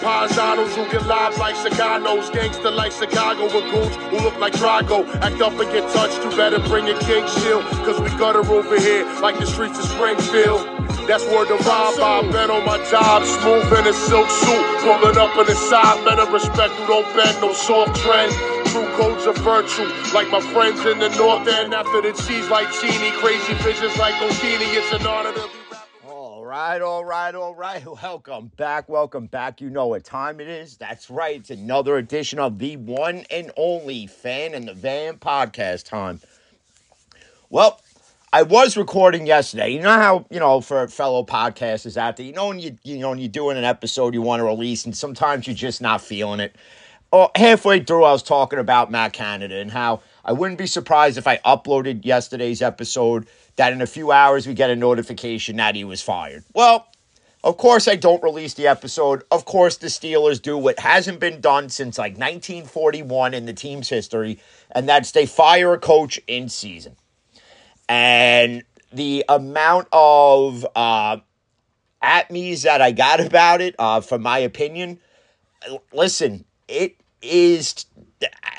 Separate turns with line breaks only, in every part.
paisanos who get live like Chicanos, gangster like Chicago with goons who look like Drago. Act up and get touched, you better bring a king shield, cause we gutter over here like the streets of Springfield. That's where the Rob. I've been on my job, smooth in a silk suit, pulling up in the side. Better respect who don't bend, no soft trend. True codes of virtue, like my friends in the north end. After the cheese like Genie, crazy visions like Houdini. It's an honor to be.
Right, all right, all right. Welcome back, welcome back. You know what time it is. That's right. It's another edition of the one and only Fan in the Van podcast time. Well, I was recording yesterday. You know how, you know, for fellow podcasters out there, you know when you you know when you're doing an episode you want to release and sometimes you're just not feeling it. Oh, halfway through I was talking about Matt Canada and how I wouldn't be surprised if I uploaded yesterday's episode that in a few hours we get a notification that he was fired. Well, of course I don't release the episode. Of course the Steelers do what hasn't been done since like 1941 in the team's history, and that's they fire a coach in season and the amount of uh, at me's that I got about it, uh, from my opinion, listen, it is.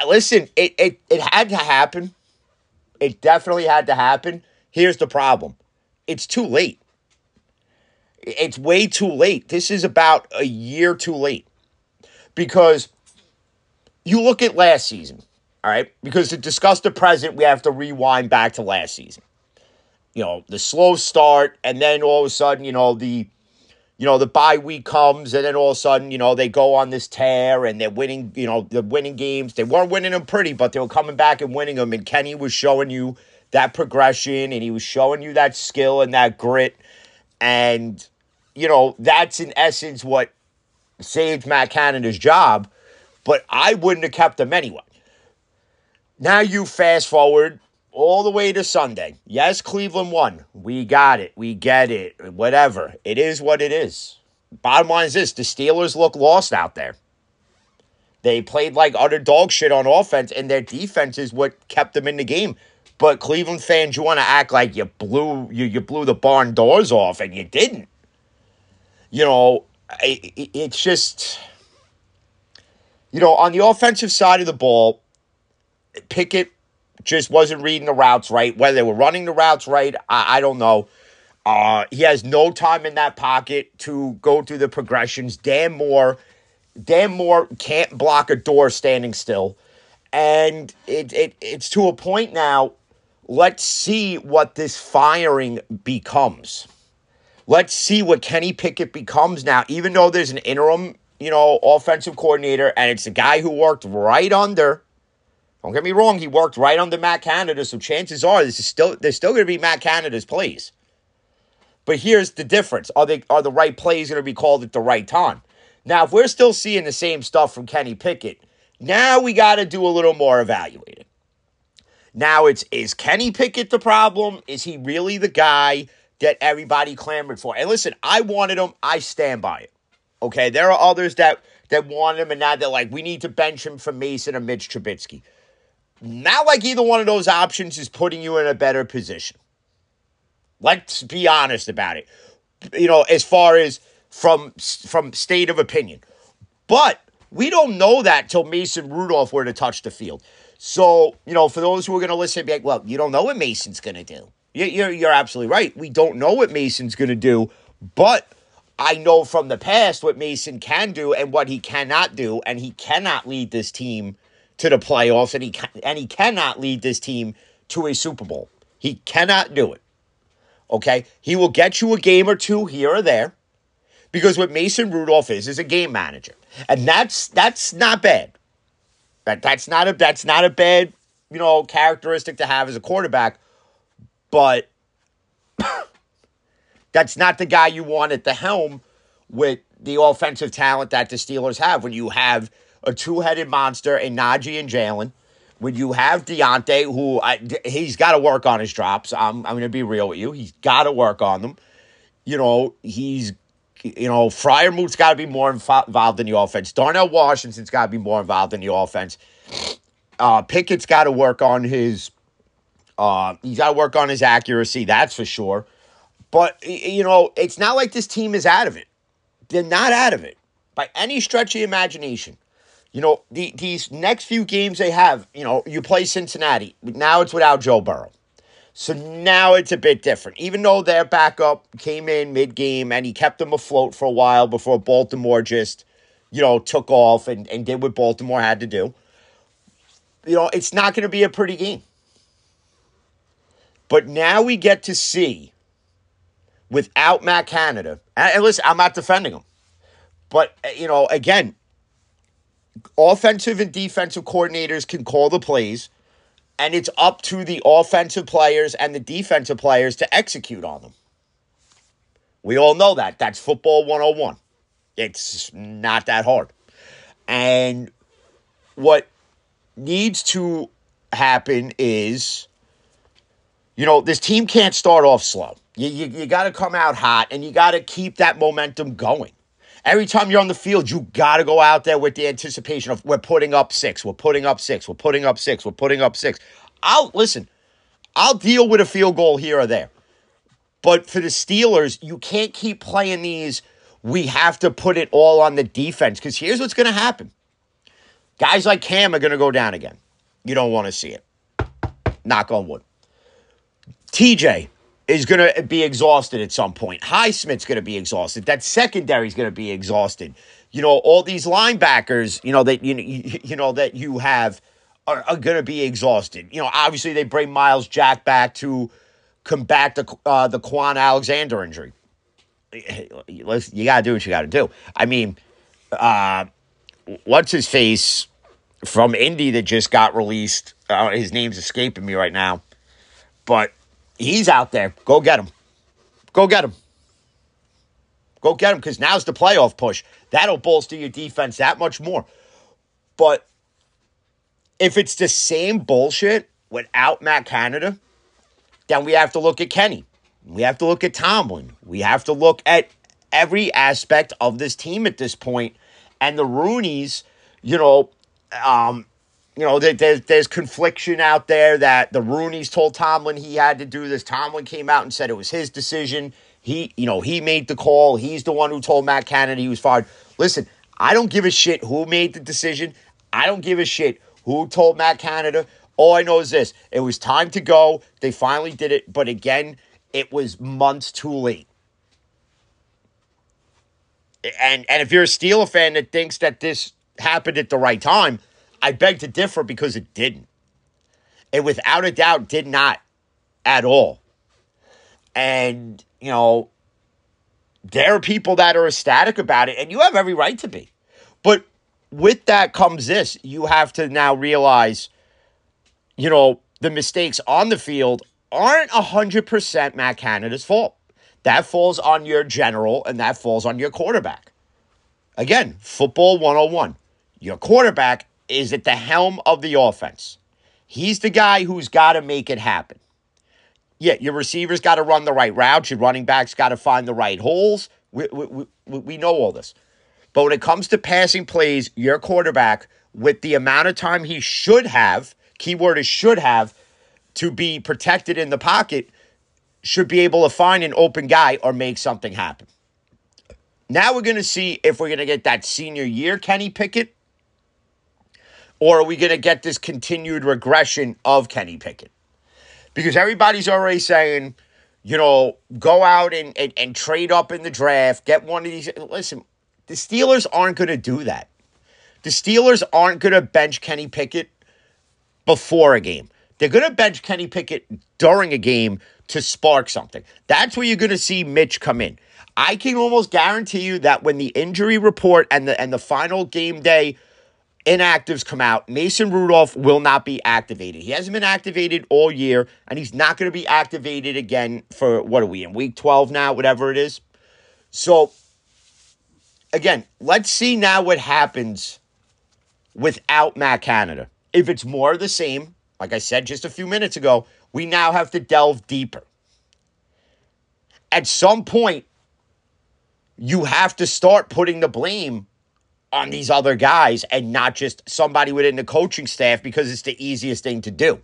Listen, it, it it had to happen. It definitely had to happen. Here's the problem: it's too late. It's way too late. This is about a year too late because you look at last season. All right. Because to discuss the present, we have to rewind back to last season. You know, the slow start, and then all of a sudden, you know, the you know, the bye week comes, and then all of a sudden, you know, they go on this tear and they're winning, you know, they're winning games. They weren't winning them pretty, but they were coming back and winning them. And Kenny was showing you that progression and he was showing you that skill and that grit. And, you know, that's in essence what saved Matt Canada's job. But I wouldn't have kept him anyway. Now you fast forward all the way to Sunday. Yes, Cleveland won. We got it. We get it. Whatever. It is what it is. Bottom line is this the Steelers look lost out there. They played like utter dog shit on offense, and their defense is what kept them in the game. But Cleveland fans, you want to act like you blew you, you blew the barn doors off, and you didn't. You know, it, it's just, you know, on the offensive side of the ball, Pickett just wasn't reading the routes right. Whether they were running the routes right, I, I don't know. Uh, he has no time in that pocket to go through the progressions. Dan Moore, Dan Moore can't block a door standing still, and it, it it's to a point now. Let's see what this firing becomes. Let's see what Kenny Pickett becomes now. Even though there's an interim, you know, offensive coordinator, and it's a guy who worked right under don't get me wrong, he worked right under Matt Canada, so chances are this is still there's still going to be Matt Canada's plays. But here's the difference: are they are the right plays going to be called at the right time? Now, if we're still seeing the same stuff from Kenny Pickett, now we got to do a little more evaluating. Now it's is Kenny Pickett the problem? Is he really the guy that everybody clamored for? And listen, I wanted him. I stand by it. Okay, there are others that that wanted him, and now they're like, we need to bench him for Mason or Mitch Trubisky. Not like either one of those options is putting you in a better position. Let's be honest about it. You know, as far as from from state of opinion. But we don't know that till Mason Rudolph were to touch the field. So, you know, for those who are going to listen, be like, well, you don't know what Mason's going to do. You're, you're absolutely right. We don't know what Mason's going to do, but I know from the past what Mason can do and what he cannot do, and he cannot lead this team to the playoffs, and he and he cannot lead this team to a Super Bowl. He cannot do it. Okay, he will get you a game or two here or there, because what Mason Rudolph is is a game manager, and that's that's not bad. That that's not a that's not a bad you know characteristic to have as a quarterback, but that's not the guy you want at the helm with the offensive talent that the Steelers have. When you have a two-headed monster in Najee and Jaylen. When you have Diontae, who I, he's got to work on his drops. I'm, I'm going to be real with you. He's got to work on them. You know, he's, you know, Freiermuth's got to be more involved in the offense. Darnell Washington's got to be more involved in the offense. Uh, Pickett's got to work on his, uh, he's got to work on his accuracy. That's for sure. But, you know, it's not like this team is out of it. They're not out of it by any stretch of the imagination. You know, the, these next few games they have, you know, you play Cincinnati. Now it's without Joe Burrow. So now it's a bit different. Even though their backup came in mid game and he kept them afloat for a while before Baltimore just, you know, took off and, and did what Baltimore had to do. You know, it's not going to be a pretty game. But now we get to see without Matt Canada, and listen, I'm not defending him, but, uh, you know, again, offensive and defensive coordinators can call the plays and it's up to the offensive players and the defensive players to execute on them. We all know that. That's football 101. It's not that hard. And what needs to happen is, you know, this team can't start off slow. You, you, you got to come out hot and you got to keep that momentum going. Every time you're on the field, you got to go out there with the anticipation of we're putting up six, we're putting up six, we're putting up six, we're putting up six. I'll listen, I'll deal with a field goal here or there. But for the Steelers, you can't keep playing these. We have to put it all on the defense because here's what's going to happen. Guys like Cam are going to go down again. You don't want to see it. Knock on wood. TJ, is going to be exhausted at some point. Highsmith's going to be exhausted. That secondary is going to be exhausted. You know, all these linebackers, you know that you you know that you have are, are going to be exhausted. You know, obviously they bring Myles Jack back to combat the uh, the Kwon Alexander injury. You got to do what you got to do. I mean, uh, what's his face from Indy that just got released? Uh, his name's escaping me right now, but He's out there. Go get him. Go get him. Go get him because now's the playoff push. That'll bolster your defense that much more. But if it's the same bullshit without Matt Canada, then we have to look at Kenny. We have to look at Tomlin. We have to look at every aspect of this team at this point. And the Rooneys, you know, um, you know, there, there's, there's confliction out there that the Rooneys told Tomlin he had to do this. Tomlin came out and said it was his decision. He, you know, he made the call. He's the one who told Matt Canada he was fired. Listen, I don't give a shit who made the decision. I don't give a shit who told Matt Canada. All I know is this it was time to go. They finally did it. But again, it was months too late. And, and if you're a Steeler fan that thinks that this happened at the right time, I beg to differ because it didn't. It without a doubt did not at all. And, you know, there are people that are ecstatic about it, and you have every right to be. But with that comes this you have to now realize, you know, the mistakes on the field aren't 100% Matt Canada's fault. That falls on your general and that falls on your quarterback. Again, football 101. Your quarterback is at the helm of the offense. He's the guy who's got to make it happen. Yeah, your receivers got to run the right routes. Your running backs got to find the right holes. We, we, we, we know all this. But when it comes to passing plays, your quarterback, with the amount of time he should have, keyword is should have, to be protected in the pocket, should be able to find an open guy or make something happen. Now we're going to see if we're going to get that senior year Kenny Pickett or are we going to get this continued regression of Kenny Pickett? Because everybody's already saying, you know, go out and, and, and trade up in the draft, get one of these. Listen, the Steelers aren't going to do that. The Steelers aren't going to bench Kenny Pickett before a game. They're going to bench Kenny Pickett during a game to spark something. That's where you're going to see Mitch come in. I can almost guarantee you that when the injury report and the and the final game day inactives come out, Mason Rudolph will not be activated. He hasn't been activated all year, and he's not going to be activated again for what are we in week 12 now, whatever it is. So, again, let's see now what happens without Matt Canada. If it's more of the same, like I said just a few minutes ago, we now have to delve deeper. At some point, you have to start putting the blame on these other guys and not just somebody within the coaching staff because it's the easiest thing to do.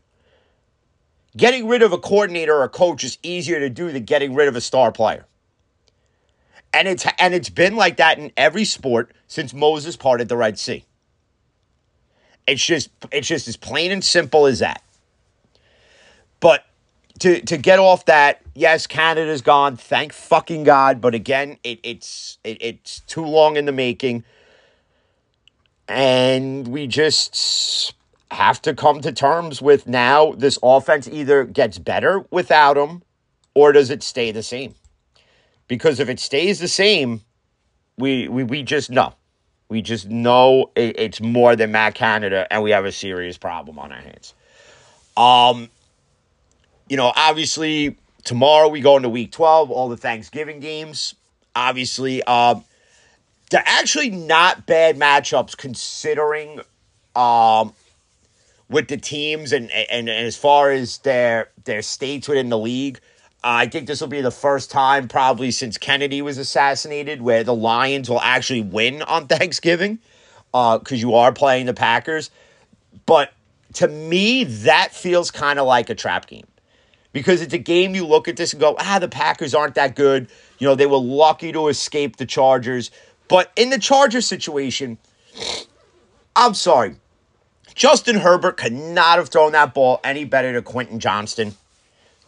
Getting rid of a coordinator or a coach is easier to do than getting rid of a star player. And it's and it's been like that in every sport since Moses parted the Red Sea. It's just it's just as plain and simple as that. But to to get off that, yes, Canada's gone. Thank fucking God. But again, it, it's it, it's too long in the making, and we just have to come to terms with now. This offense either gets better without him, or does it stay the same? Because if it stays the same, we we we just know. We just know it, it's more than Matt Canada, and we have a serious problem on our hands. Um, you know, obviously tomorrow we go into week 12, all the Thanksgiving games. Obviously, um, they're actually not bad matchups considering um, with the teams and, and, and as far as their their states within the league. I think this will be the first time, probably since Kennedy was assassinated, where the Lions will actually win on Thanksgiving because uh, you are playing the Packers. But to me, that feels kind of like a trap game because it's a game you look at this and go, ah, the Packers aren't that good. You know, they were lucky to escape the Chargers. But in the Chargers situation, I'm sorry. Justin Herbert could not have thrown that ball any better to Quentin Johnston.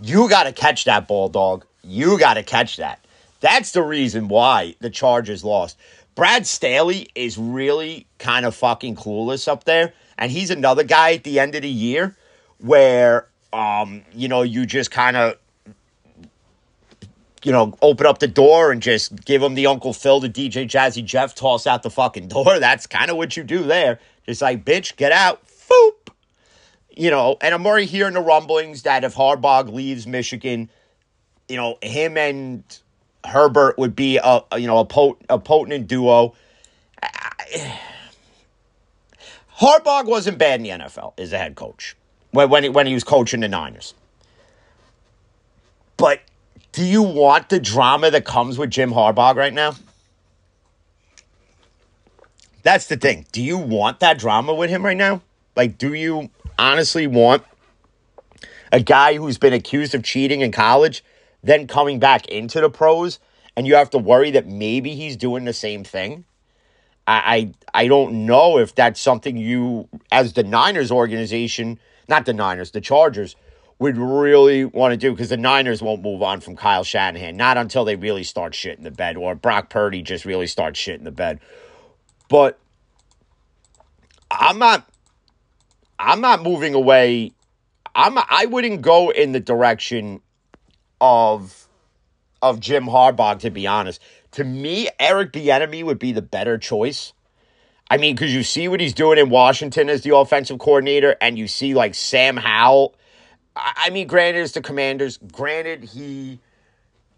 You got to catch that ball, dog. You got to catch that. That's the reason why the Chargers lost. Brad Staley is really kind of fucking clueless up there. And he's another guy at the end of the year where um, you know, you just kind of, you know, open up the door and just give him the Uncle Phil, the DJ Jazzy Jeff, toss out the fucking door. That's kind of what you do there. Just like, bitch, get out. Foop. You know, and I'm already hearing the rumblings that if Harbaugh leaves Michigan, you know, him and Herbert would be a, you know a, pot, a potent duo. I, Harbaugh wasn't bad in the NFL as a head coach when when he, when he was coaching the Niners. But do you want the drama that comes with Jim Harbaugh right now? That's the thing. Do you want that drama with him right now? Like, do you honestly want a guy who's been accused of cheating in college then coming back into the pros and you have to worry that maybe he's doing the same thing? I, I, I don't know if that's something you, as the Niners organization, not the Niners, the Chargers would really want to do because the Niners won't move on from Kyle Shanahan, not until they really start shit in the bed or Brock Purdy just really starts shit in the bed. But I'm not I'm not moving away. I'm I wouldn't go in the direction of of Jim Harbaugh to be honest. To me, Eric Bieniemy would be the better choice. I mean, because you see what he's doing in Washington as the offensive coordinator, and you see like Sam Howell. I mean, granted, it's the Commanders. Granted, he,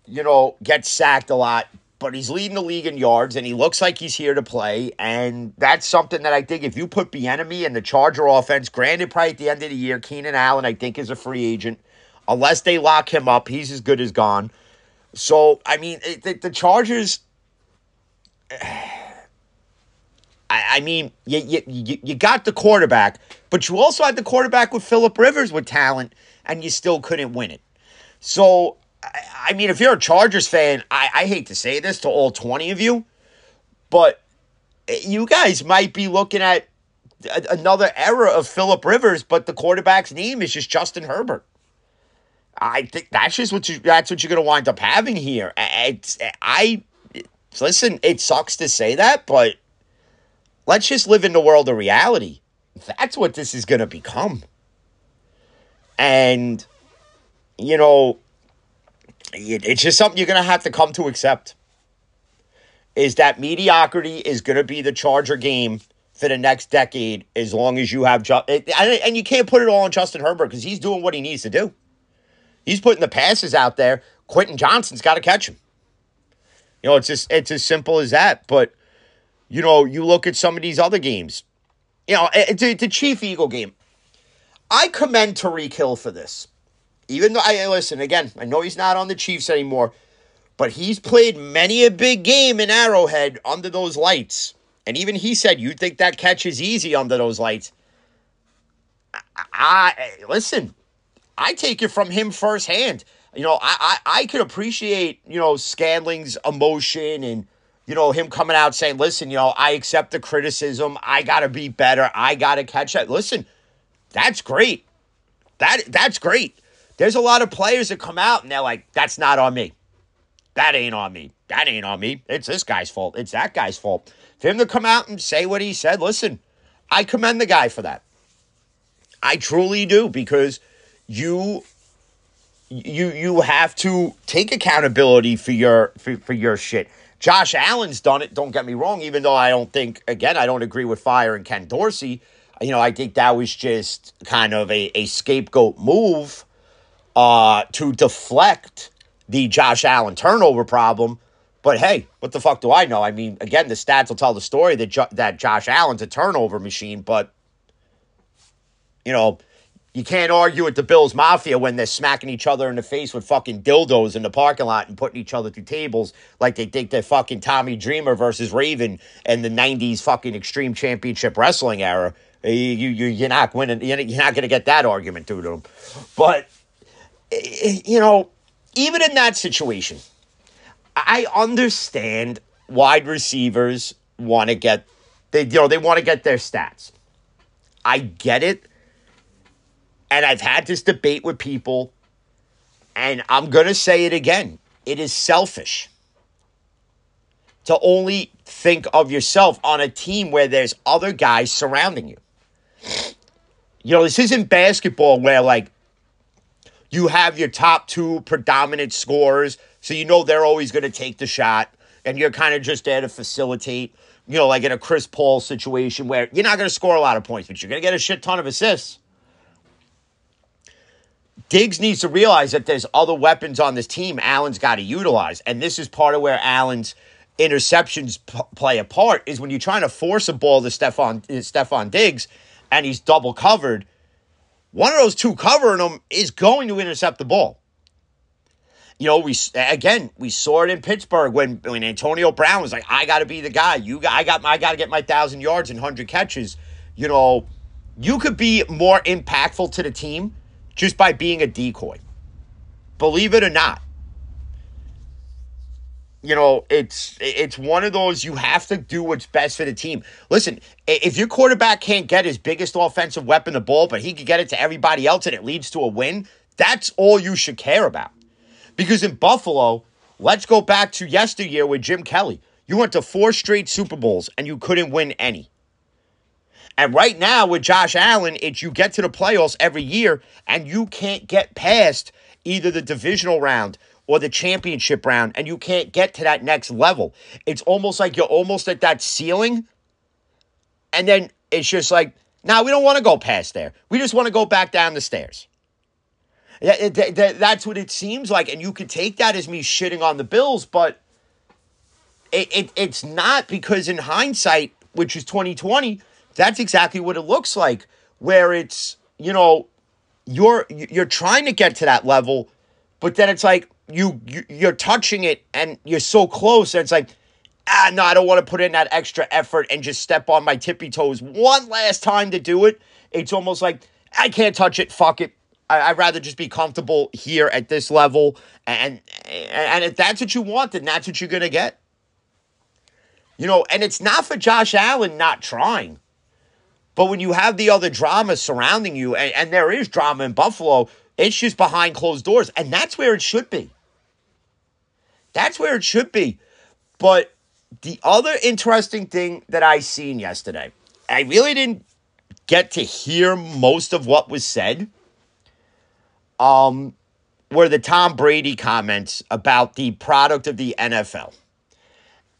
you know, gets sacked a lot, but he's leading the league in yards, and he looks like he's here to play. And that's something that I think if you put Bieniemy in the Charger offense, granted, probably at the end of the year, Keenan Allen, I think, is a free agent. Unless they lock him up, he's as good as gone. So, I mean, the, the Chargers. I, I mean, you, you, you got the quarterback, but you also had the quarterback with Philip Rivers with talent, and you still couldn't win it. So, I, mean, if you're a Chargers fan, I, I hate to say this to all 20 of you, but you guys might be looking at another era of Philip Rivers, but the quarterback's name is just Justin Herbert. I think that's just what you that's what you're going to wind up having here. It's, I listen, it sucks to say that, but Let's just live in the world of reality. That's what this is going to become. And, you know, it's just something you're going to have to come to accept. Is that mediocrity is going to be the Charger game for the next decade as long as you have. just and you can't put it all on Justin Herbert because he's doing what he needs to do. He's putting the passes out there. Quentin Johnston's got to catch him. You know, it's just it's as simple as that. But you know, you look at some of these other games. You know, it's a, it's a Chief Eagle game. I commend Tyreek Hill for this. Even though I listen again, I know he's not on the Chiefs anymore, but he's played many a big game in Arrowhead under those lights. And even he said, "You'd think that catch is easy under those lights?" I, I listen. I take it from him firsthand. You know, I, I, I could appreciate, you know, Scandling's emotion and, you know, him coming out saying, listen, you know, I accept the criticism. I got to be better. I got to catch that. Listen, that's great. That That's great. There's a lot of players that come out and they're like, that's not on me. That ain't on me. That ain't on me. It's this guy's fault. It's that guy's fault. For him to come out and say what he said, listen, I commend the guy for that. I truly do because you you you have to take accountability for your for, for your shit. Josh Allen's done it, don't get me wrong, even though I don't think again, I don't agree with Fire and Ken Dorsey. You know, I think that was just kind of a, a scapegoat move uh, to deflect the Josh Allen turnover problem. But hey, what the fuck do I know? I mean, again, the stats will tell the story that jo- that Josh Allen's a turnover machine, but you know, you can't argue with the Bills Mafia when they're smacking each other in the face with fucking dildos in the parking lot and putting each other through tables like they think they're fucking Tommy Dreamer versus Raven and the 90s fucking Extreme Championship Wrestling era. Eh, you, you, you're not winning. You're not going to get that argument through to them. But, eh, eh, you know, even in that situation, I understand wide receivers want to get they you know they want to get their stats. I get it. And I've had this debate with people and I'm going to say it again. It is selfish to only think of yourself on a team where there's other guys surrounding you. You know, this isn't basketball where like you have your top two predominant scorers, so you know they're always going to take the shot, and you're kind of just there to facilitate. You know, like in a Chris Paul situation where you're not going to score a lot of points, but you're going to get a shit ton of assists. Diggs needs to realize that there's other weapons on this team Allen's got to utilize. And this is part of where Allen's interceptions p- play a part is when you're trying to force a ball to Stefon, uh, Stefon Diggs and he's double covered, one of those two covering him is going to intercept the ball. You know, we again we saw it in Pittsburgh when when Antonio Brown was like, "I got to be the guy. You, I got, I got to get my thousand yards and hundred catches." You know, you could be more impactful to the team just by being a decoy. Believe it or not. You know, it's it's one of those you have to do what's best for the team. Listen, if your quarterback can't get his biggest offensive weapon the ball, but he can get it to everybody else and it leads to a win, that's all you should care about. Because in Buffalo, let's go back to yesteryear with Jim Kelly. You went to four straight Super Bowls and you couldn't win any. And right now with Josh Allen, it's you get to the playoffs every year and you can't get past either the divisional round or the championship round and you can't get to that next level. It's almost like you're almost at that ceiling and then it's just like, now we don't want to go past there. We just want to go back down the stairs. That's what it seems like. And you could take that as me shitting on the Bills, but it, it, it's not because in hindsight, which is 2020, that's exactly what it looks like, where it's, you know, you're you're trying to get to that level, but then it's like you, you you're touching it and you're so close, and it's like, ah, no, I don't want to put in that extra effort and just step on my tippy toes one last time to do it. It's almost like I can't touch it. Fuck it. I, would rather just be comfortable here at this level, and and if that's what you want, then that's what you're gonna get. You know, and it's not for Josh Allen not trying. But when you have the other drama surrounding you, and, and there is drama in Buffalo, it's just behind closed doors. And that's where it should be. That's where it should be. But the other interesting thing that I seen yesterday, I really didn't get to hear most of what was said. Um, were the Tom Brady comments about the product of the NFL.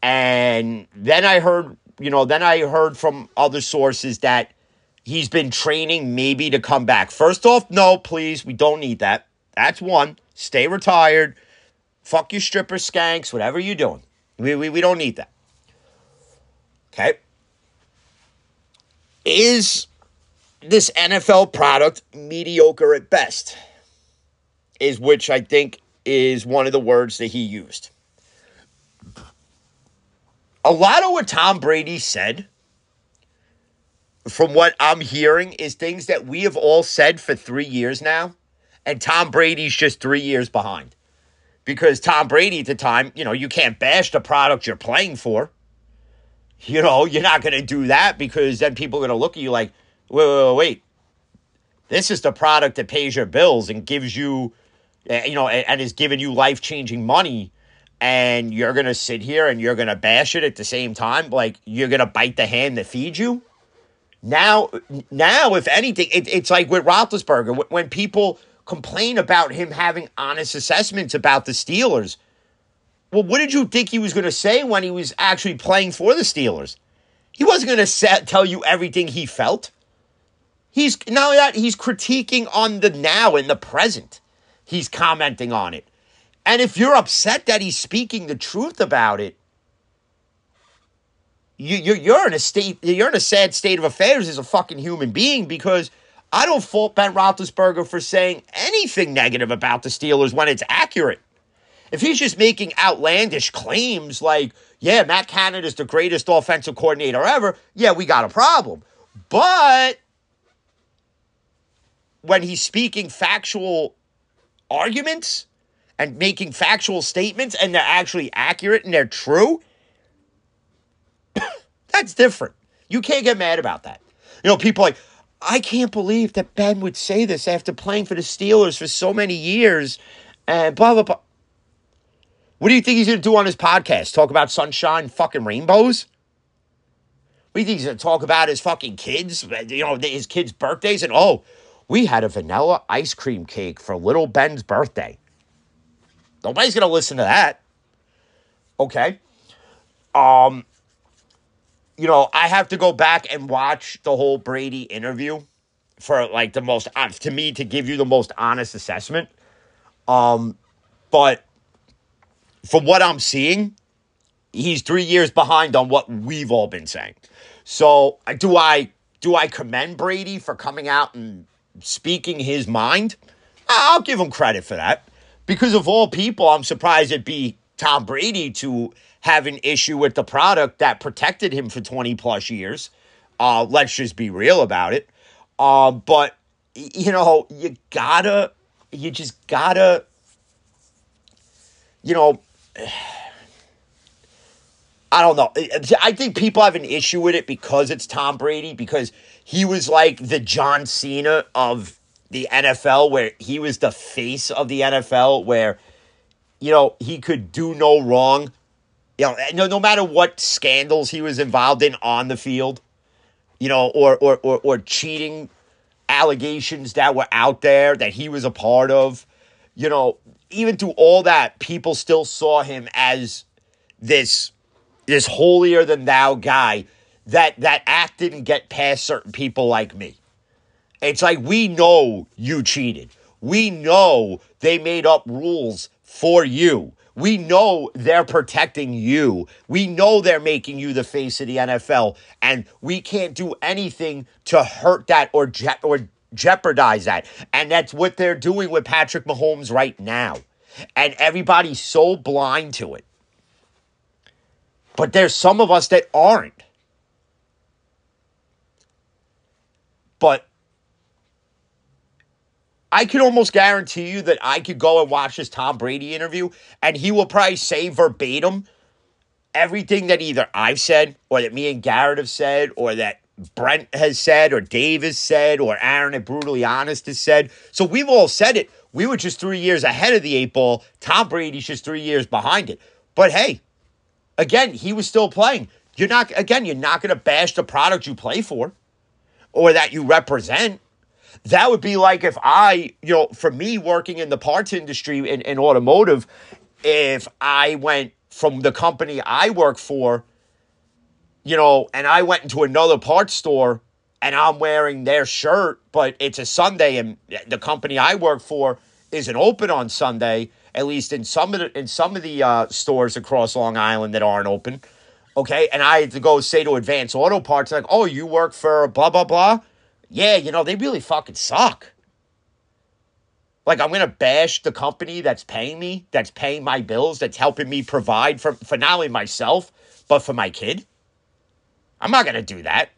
And then I heard you know, then I heard from other sources that he's been training maybe to come back. First off, no, please, we don't need that. That's one. Stay retired. Fuck you, stripper skanks, whatever you're doing. We, we, we don't need that. Okay. Is this NFL product mediocre at best? Is which I think is one of the words that he used a lot of what Tom Brady said, from what I'm hearing, is things that we have all said for three years now. and Tom Brady's just three years behind. Because Tom Brady at the time, you know, you can't bash the product you're playing for. You know, you're not going to do that because then people are going to look at you like, wait, wait, wait, wait. This is the product that pays your bills and gives you, eh, you know, and is giving you life changing money. And you're going to sit here and you're going to bash it at the same time. Like, you're going to bite the hand that feeds you. Now, now, if anything, it, it's like with Roethlisberger. When people complain about him having honest assessments about the Steelers, well, what did you think he was going to say when he was actually playing for the Steelers? He wasn't going to tell you everything he felt. He's not only that, he's critiquing on the now and the present. He's commenting on it. And if you're upset that he's speaking the truth about it, you, you're, you're in a state, you're in a sad state of affairs as a fucking human being because I don't fault Ben Roethlisberger for saying anything negative about the Steelers when it's accurate. If he's just making outlandish claims like, yeah, Matt Canada is the greatest offensive coordinator ever, yeah, we got a problem. But when he's speaking factual arguments and making factual statements and they're actually accurate and they're true, that's different. You can't get mad about that. You know, people like, I can't believe that Ben would say this after playing for the Steelers for so many years and blah, blah, blah. What do you think he's going to do on his podcast? Talk about sunshine, fucking rainbows? What do you think he's going to talk about his fucking kids? You know, his kids' birthdays? And oh, we had a vanilla ice cream cake for little Ben's birthday. Nobody's going to listen to that. Okay. Um, you know, I have to go back and watch the whole Brady interview for like the most to me to give you the most honest assessment. Um, but from what I'm seeing, he's three years behind on what we've all been saying. So do I do I commend Brady for coming out and speaking his mind? I'll give him credit for that. Because of all people, I'm surprised it'd be Tom Brady to have an issue with the product that protected him for 20 plus years. Uh, let's just be real about it. Uh, but, you know, you gotta, you just gotta, you know, I don't know. I think people have an issue with it because it's Tom Brady, because he was like the John Cena of the NFL, where he was the face of the NFL, where, you know, he could do no wrong. You know, no, no matter what scandals he was involved in on the field, you know, or, or, or, or cheating allegations that were out there that he was a part of, you know, even through all that, people still saw him as this this holier than thou guy that that act didn't get past certain people like me. It's like we know you cheated. We know they made up rules for you. We know they're protecting you. We know they're making you the face of the NFL, and we can't do anything to hurt that or je- or jeopardize that. And that's what they're doing with Patrick Mahomes right now. And everybody's so blind to it. But there's some of us that aren't. But I can almost guarantee you that I could go and watch this Tom Brady interview and he will probably say verbatim everything that either I've said or that me and Garrett have said or that Brent has said, or Dave has said, or Aaron at Brutally Honest has said. So we've all said it. We were just three years ahead of the eight ball. Tom Brady's just three years behind it. But hey, again, he was still playing. You're not, again, you're not going to bash the product you play for or that you represent. That would be like if I, you know, for me working in the parts industry in, in automotive, if I went from the company I work for you know, and I went into another parts store and I'm wearing their shirt, but it's a Sunday and the company I work for isn't open on Sunday, at least in some of the in some of the uh, stores across Long Island that aren't open. Okay, and I had to go say to Advance Auto Parts like, "Oh, you work for blah blah blah." Yeah, you know they really fucking suck. Like I'm gonna bash the company that's paying me, that's paying my bills, that's helping me provide for for not only myself but for my kid. I'm not going to do that.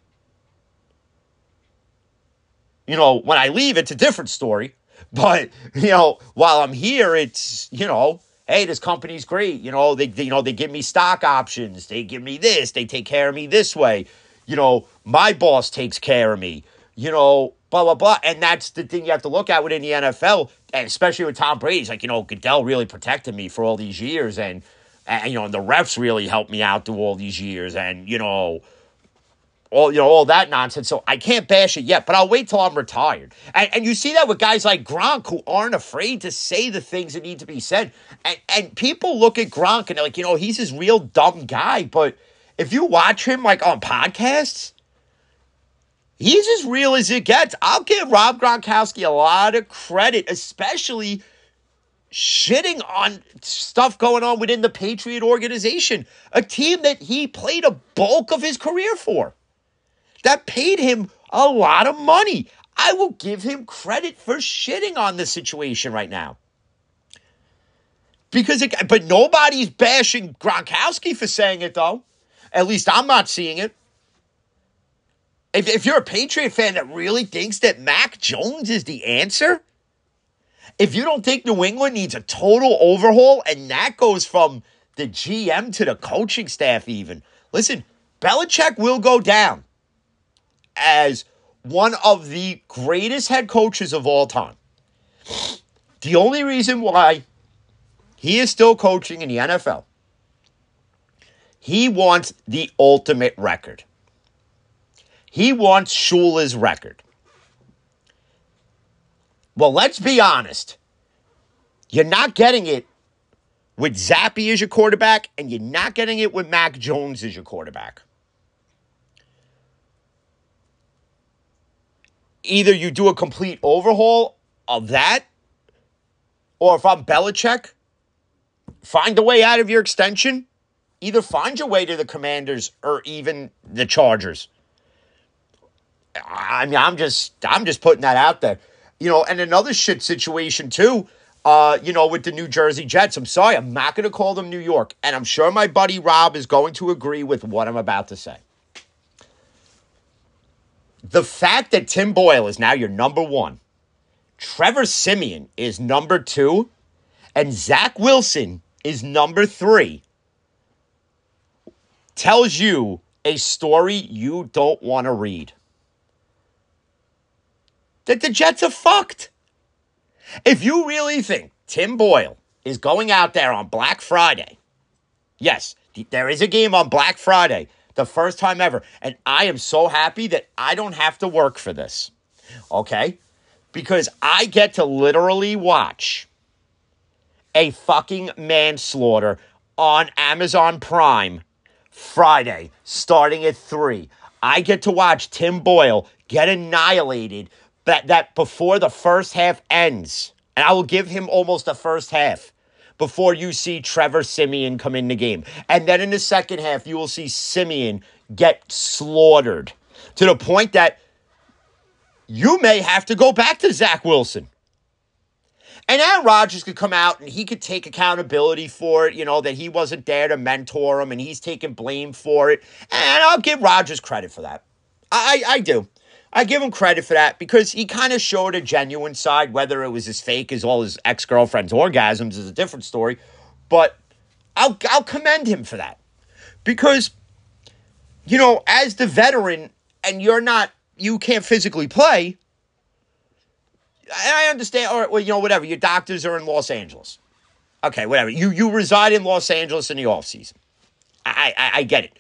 You know, when I leave, it's a different story. But, you know, while I'm here, it's, you know, hey, this company's great. You know, they, they, you know, they give me stock options. They give me this. They take care of me this way. You know, my boss takes care of me. You know, blah blah blah. And that's the thing you have to look at within the NFL, and especially with Tom Brady. It's like you know, Goodell really protected me for all these years, and and you know, and the refs really helped me out through all these years, and you know, all you know all that nonsense. So I can't bash it yet, but I'll wait till I'm retired. And, and you see that with guys like Gronk who aren't afraid to say the things that need to be said. And and people look at Gronk and they're like, you know, he's this real dumb guy. But if you watch him like on podcasts, he's as real as it gets. I'll give Rob Gronkowski a lot of credit, especially shitting on stuff going on within the Patriot organization, a team that he played a bulk of his career for that paid him a lot of money. I will give him credit for shitting on the situation right now. Because it, but nobody's bashing Gronkowski for saying it though. At least I'm not seeing it. If, if you're a Patriot fan that really thinks that Mac Jones is the answer, if you don't think New England needs a total overhaul, and that goes from the GM to the coaching staff, even listen, Belichick will go down as one of the greatest head coaches of all time. The only reason why he is still coaching in the NFL, he wants the ultimate record. He wants Shula's record. Well, let's be honest. You're not getting it with Zappe as your quarterback, and you're not getting it with Mac Jones as your quarterback. either you do a complete overhaul of that, or if I'm Belichick, find a way out of your extension. Either find your way to the Commanders or even the Chargers. I mean, I'm just I'm just putting that out there. You know, and another shit situation too. Uh, you know, with the New Jersey Jets. I'm sorry, I'm not going to call them New York, and I'm sure my buddy Rob is going to agree with what I'm about to say the fact that Tim Boyle is now your number one, Trevor Siemian is number two, and Zach Wilson is number three tells you a story you don't want to read. That the Jets are fucked. If you really think Tim Boyle is going out there on Black Friday, yes, there is a game on Black Friday the first time ever. And I am so happy that I don't have to work for this. Okay? Because I get to literally watch a fucking manslaughter on Amazon Prime Friday, starting at 3. I get to watch Tim Boyle get annihilated that, that before the first half ends. And I will give him almost the first half before you see Trevor Siemian come in the game. And then in the second half, you will see Siemian get slaughtered to the point that you may have to go back to Zach Wilson. And Aaron Rodgers could come out and he could take accountability for it, you know, that he wasn't there to mentor him and he's taking blame for it. And I'll give Rodgers credit for that. I, I do. I give him credit for that because he kind of showed a genuine side. Whether it was as fake as all his ex girlfriend's orgasms is a different story, but I'll I'll commend him for that because you know as the veteran and you're not you can't physically play. I understand, or well, you know, whatever. Your doctors are in Los Angeles. Okay, whatever. You you reside in Los Angeles in the off season. I, I, I get it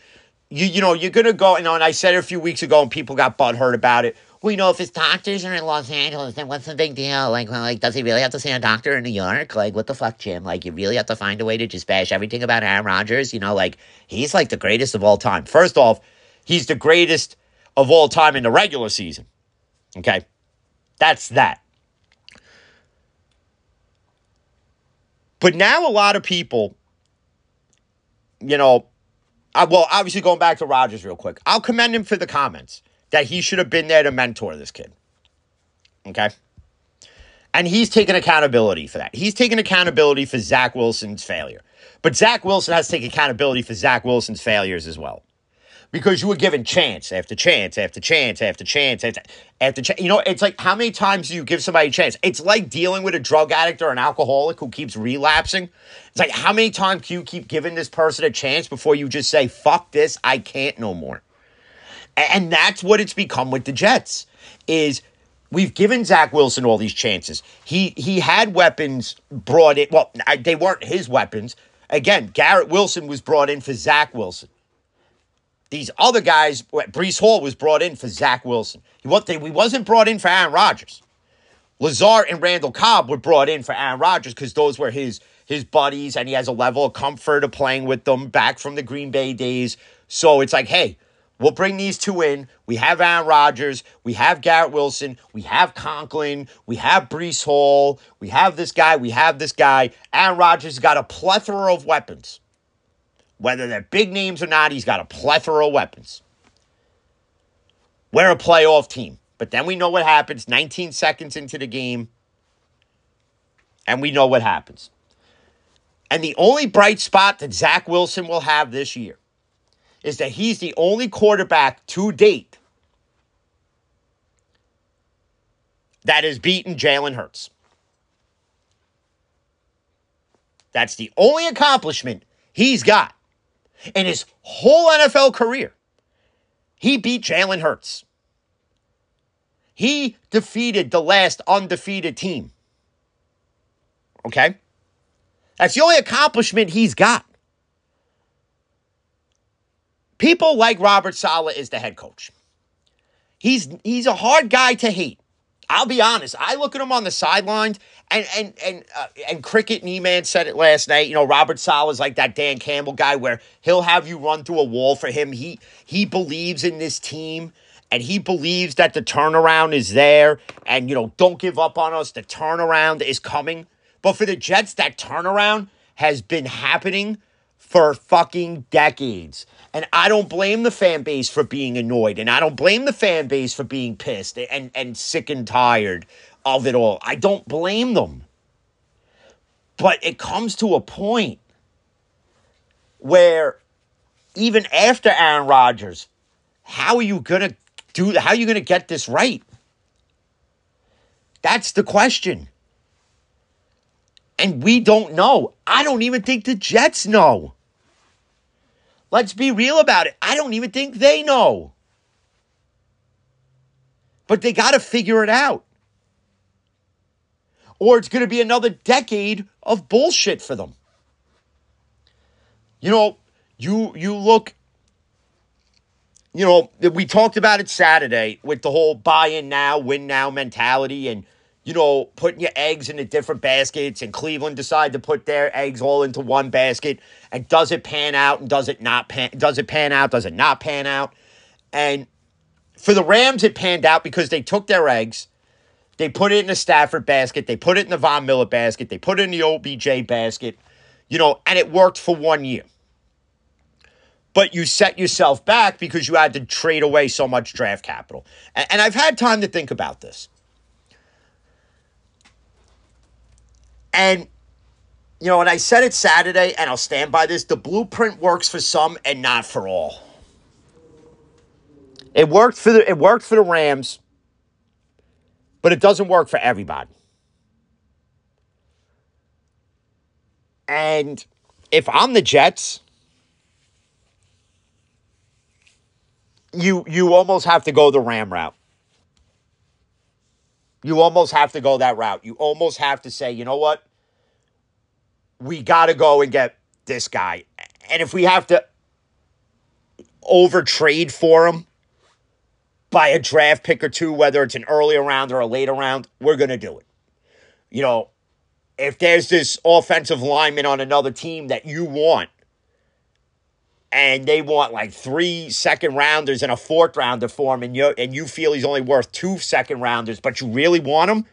you you know you're gonna go you know and I said it a few weeks ago and people got butthurt about it. Well, you know, if his doctors are in Los Angeles, then what's the big deal? Like, well, like, does he really have to see a doctor in New York? Like, what the fuck, Jim? Like, you really have to find a way to just bash everything about Aaron Rodgers? You know, like, he's like the greatest of all time. First off, he's the greatest of all time in the regular season. Okay? That's that. But now a lot of people, you know, uh, well, obviously going back to Rodgers real quick, I'll commend him for the comments that he should have been there to mentor this kid. Okay. And he's taken accountability for that. He's taken accountability for Zach Wilson's failure. But Zach Wilson has to take accountability for Zach Wilson's failures as well. Because you were given chance after chance after chance after chance after after chance. You know, it's like how many times do you give somebody a chance? It's like dealing with a drug addict or an alcoholic who keeps relapsing. It's like how many times can you keep giving this person a chance before you just say, fuck this, I can't no more. And that's what it's become with the Jets. Is we've given Zach Wilson all these chances. He he had weapons brought in. Well, they weren't his weapons. Again, Garrett Wilson was brought in for Zach Wilson. These other guys, Breece Hall was brought in for Zach Wilson. He, wasn't brought in for Aaron Rodgers. Lazard and Randall Cobb were brought in for Aaron Rodgers because those were his his buddies, and he has a level of comfort of playing with them back from the Green Bay days. So it's like, hey, we'll bring these two in. We have Aaron Rodgers, we have Garrett Wilson, we have Conklin, we have Breece Hall, we have this guy, we have this guy. Aaron Rodgers got a plethora of weapons. Whether they're big names or not, he's got a plethora of weapons. We're a playoff team. But then we know what happens 19 seconds into the game, and we know what happens. And the only bright spot that Zach Wilson will have this year is that he's the only quarterback to date that has beaten Jalen Hurts. That's the only accomplishment he's got in his whole NFL career, he beat Jalen Hurts. He defeated the last undefeated team. Okay? That's the only accomplishment he's got. People like Robert Saleh is the head coach. He's he's a hard guy to hate. I'll be honest. I look at him on the sidelines, and and and uh, and cricket and E-Man said it last night. You know, Robert Saleh is like that Dan Campbell guy where he'll have you run through a wall for him. He he believes in this team, and he believes that the turnaround is there. And you know, don't give up on us. The turnaround is coming. But for the Jets, that turnaround has been happening for fucking decades. And I don't blame the fan base for being annoyed. And I don't blame the fan base for being pissed and, and sick and tired of it all. I don't blame them. But it comes to a point where even after Aaron Rodgers, how are you gonna do how are you gonna get this right? That's the question. And we don't know. I don't even think the Jets know. Let's be real about it. I don't even think they know. But they got to figure it out. Or it's going to be another decade of bullshit for them. You know, you you look you know, we talked about it Saturday with the whole buy in now, win now mentality and you know, putting your eggs into different baskets, and Cleveland decide to put their eggs all into one basket. And does it pan out and does it not pan? Does it pan out? Does it not pan out? And for the Rams, it panned out because they took their eggs, they put it in the Stafford basket, they put it in the Von Miller basket, they put it in the OBJ basket, you know, and it worked for one year. But you set yourself back because you had to trade away so much draft capital. And, and I've had time to think about this. And, you know, and I said it Saturday, and I'll stand by this the blueprint works for some and not for all. It worked for the it worked for the Rams, but it doesn't work for everybody. And if I'm the Jets, you you almost have to go the Ram route. You almost have to go that route. You almost have to say, you know what? We got to go and get this guy. And if we have to over trade for him by a draft pick or two, whether it's an earlier round or a later round, we're going to do it. You know, if there's this offensive lineman on another team that you want, and they want like three second rounders and a fourth rounder for him, and you and you feel he's only worth two second rounders, but you really want him,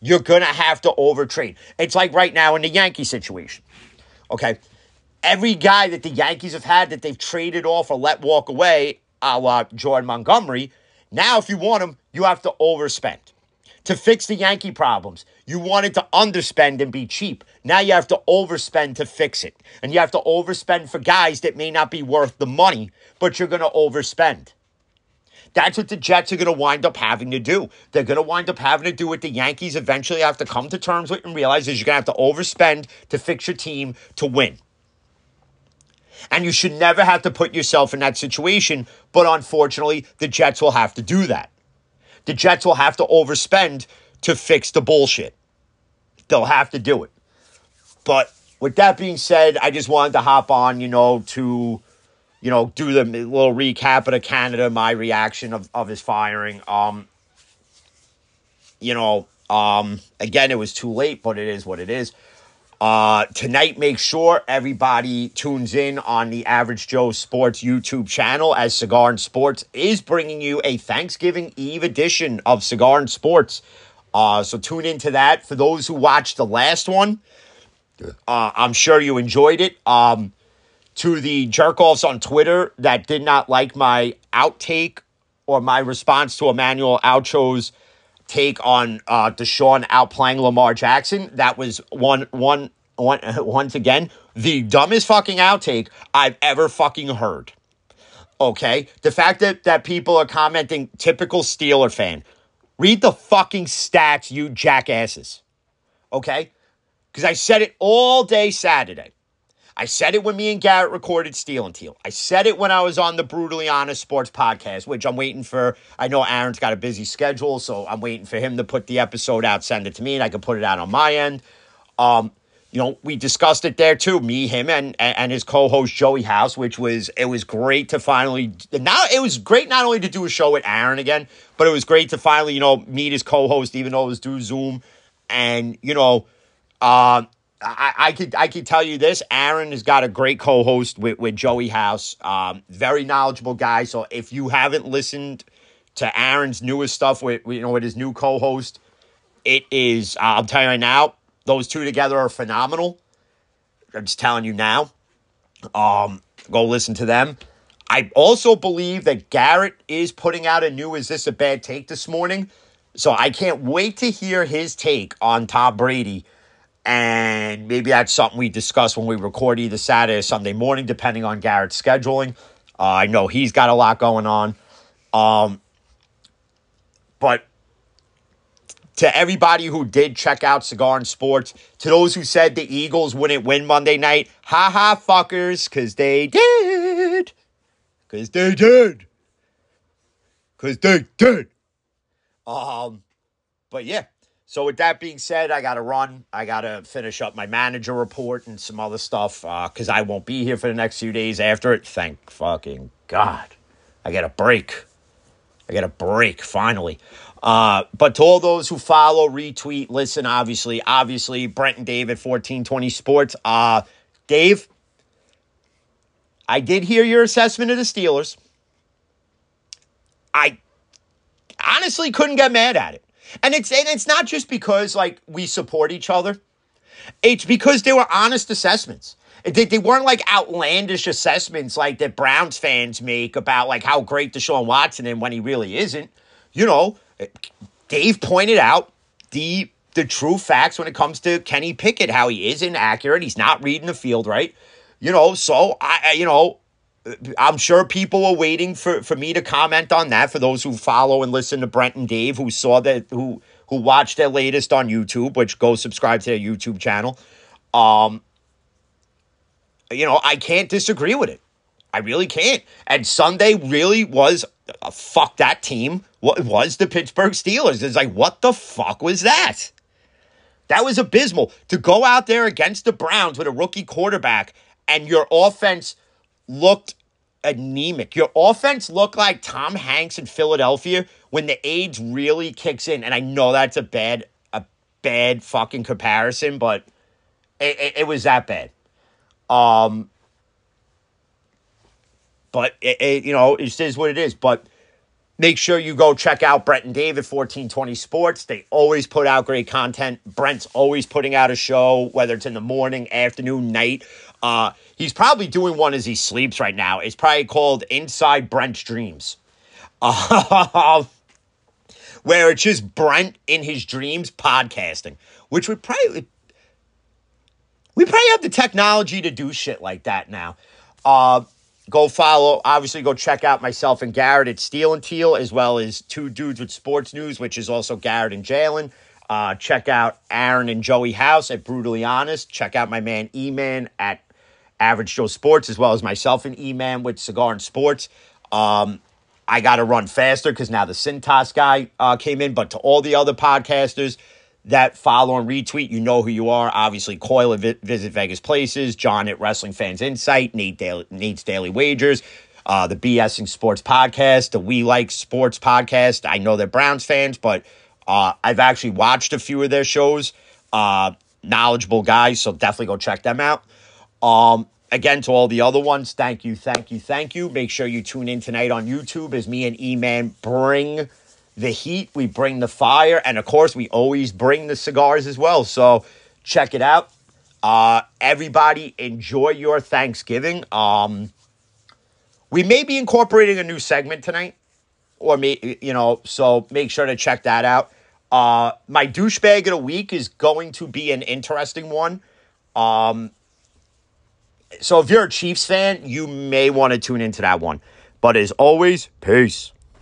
you're gonna have to overtrade. It's like right now in the Yankee situation. Okay. Every guy that the Yankees have had that they've traded off or let walk away, a la Jordan Montgomery, now if you want him, you have to overspend. To fix the Yankee problems, you wanted to underspend and be cheap. Now you have to overspend to fix it. And you have to overspend for guys that may not be worth the money, but you're going to overspend. That's what the Jets are going to wind up having to do. They're going to wind up having to do what the Yankees eventually have to come to terms with and realize is you're going to have to overspend to fix your team to win. And you should never have to put yourself in that situation, but unfortunately, the Jets will have to do that. The Jets will have to overspend to fix the bullshit. They'll have to do it. But with that being said, I just wanted to hop on, you know, to you know, do the little recap of Canada, my reaction of, of his firing. Um, you know, um, again, it was too late, but it is what it is. Uh, tonight, make sure everybody tunes in on the Average Joe Sports YouTube channel as Cigar and Sports is bringing you a Thanksgiving Eve edition of Cigar and Sports. Uh, so tune into that. For those who watched the last one, uh, I'm sure you enjoyed it. Um, to the jerk offs on Twitter that did not like my outtake or my response to Emmanuel Acho's take on uh, Deshaun outplaying Lamar Jackson. That was one, one, one, once again, the dumbest fucking outtake I've ever fucking heard. Okay? The fact that, that people are commenting, typical Steeler fan. Read the fucking stats, you jackasses. Okay? Because I said it all day Saturday. I said it when me and Garrett recorded Steel and Teal. I said it when I was on the Brutally Honest Sports podcast, which I'm waiting for. I know Aaron's got a busy schedule, so I'm waiting for him to put the episode out, send it to me, and I can put it out on my end. Um, you know, we discussed it there too, me, him, and and his co-host Joey House, which was it was great to finally now it was great not only to do a show with Aaron again, but it was great to finally you know meet his co-host, even though it was through Zoom, and you know, uh, I, I could I could tell you this. Aaron has got a great co-host with, with Joey House. Um, very knowledgeable guy. So if you haven't listened to Aaron's newest stuff with you know with his new co-host, it is. Uh, I'm telling you right now, those two together are phenomenal. I'm just telling you now. Um, go listen to them. I also believe that Garrett is putting out a new "Is This a Bad Take" this morning. So I can't wait to hear his take on Tom Brady and maybe that's something we discuss when we record either Saturday or Sunday morning, depending on Garrett's scheduling. Uh, I know he's got a lot going on. Um, but to everybody who did check out Cigar and Sports, to those who said the Eagles wouldn't win Monday night, ha ha fuckers, because they did. Because they did. Because they did. Um, but yeah, so with that being said, I got to run. I got to finish up my manager report and some other stuff because uh, I won't be here for the next few days after it. Thank fucking God. I get a break. I get a break finally. Uh, but to all those who follow, retweet, listen, obviously, obviously, Brent and Dave at 1420 Sports. Uh, Dave, I did hear your assessment of the Steelers. I honestly couldn't get mad at it. And it's and it's not just because like we support each other. It's because they were honest assessments. They, they weren't like outlandish assessments like that Browns fans make about like how great Deshaun Watson and when he really isn't. You know, Dave pointed out the the true facts when it comes to Kenny Pickett, how he is inaccurate. He's not reading the field right. You know, so I, you know, I'm sure people are waiting for, for me to comment on that. For those who follow and listen to Brent and Dave, who saw that, who who watched their latest on YouTube, which go subscribe to their YouTube channel. Um, you know, I can't disagree with it. I really can't. And Sunday really was uh, fuck that team. What was the Pittsburgh Steelers? It's like what the fuck was that? That was abysmal to go out there against the Browns with a rookie quarterback and your offense looked anemic. Your offense looked like Tom Hanks in Philadelphia when the AIDS really kicks in. And I know that's a bad, a bad fucking comparison, but it, it, it was that bad. Um, but it, it, you know, it is what it is. But make sure you go check out Brent and David 1420 Sports. They always put out great content. Brent's always putting out a show, whether it's in the morning, afternoon, night. Uh, he's probably doing one as he sleeps right now. It's probably called Inside Brent's Dreams. Uh, where it's just Brent in his dreams podcasting, which would probably we probably have the technology to do shit like that now. Uh, go follow, obviously, go check out myself and Garrett at Steel and Teal, as well as Two Dudes with Sports News, which is also Garrett and Jaylen. Uh, check out Aaron and Joey House at Brutally Honest. Check out my man E Man at Average Joe Sports, as well as myself and E Man with Cigar and Sports. Um, I got to run faster because now the Cintas guy uh, came in. But to all the other podcasters that follow and retweet, you know who you are. Obviously, Coil at Visit Vegas Places, John at Wrestling Fans Insight, Nate Daily, Nate's Daily Wagers, uh, the BSing Sports Podcast, the We Like Sports Podcast. I know they're Browns fans, but uh, I've actually watched a few of their shows. Uh, knowledgeable guys, so definitely go check them out. Um, again, to all the other ones, thank you, thank you, thank you. Make sure you tune in tonight on YouTube as me and E Man bring the heat, we bring the fire, and of course, we always bring the cigars as well. So check it out. Uh, everybody, enjoy your Thanksgiving. Um, we may be incorporating a new segment tonight, or me, you know, so make sure to check that out. Uh, my douchebag of the week is going to be an interesting one. Um, so if you're a Chiefs fan, you may want to tune into that one. But as always, peace.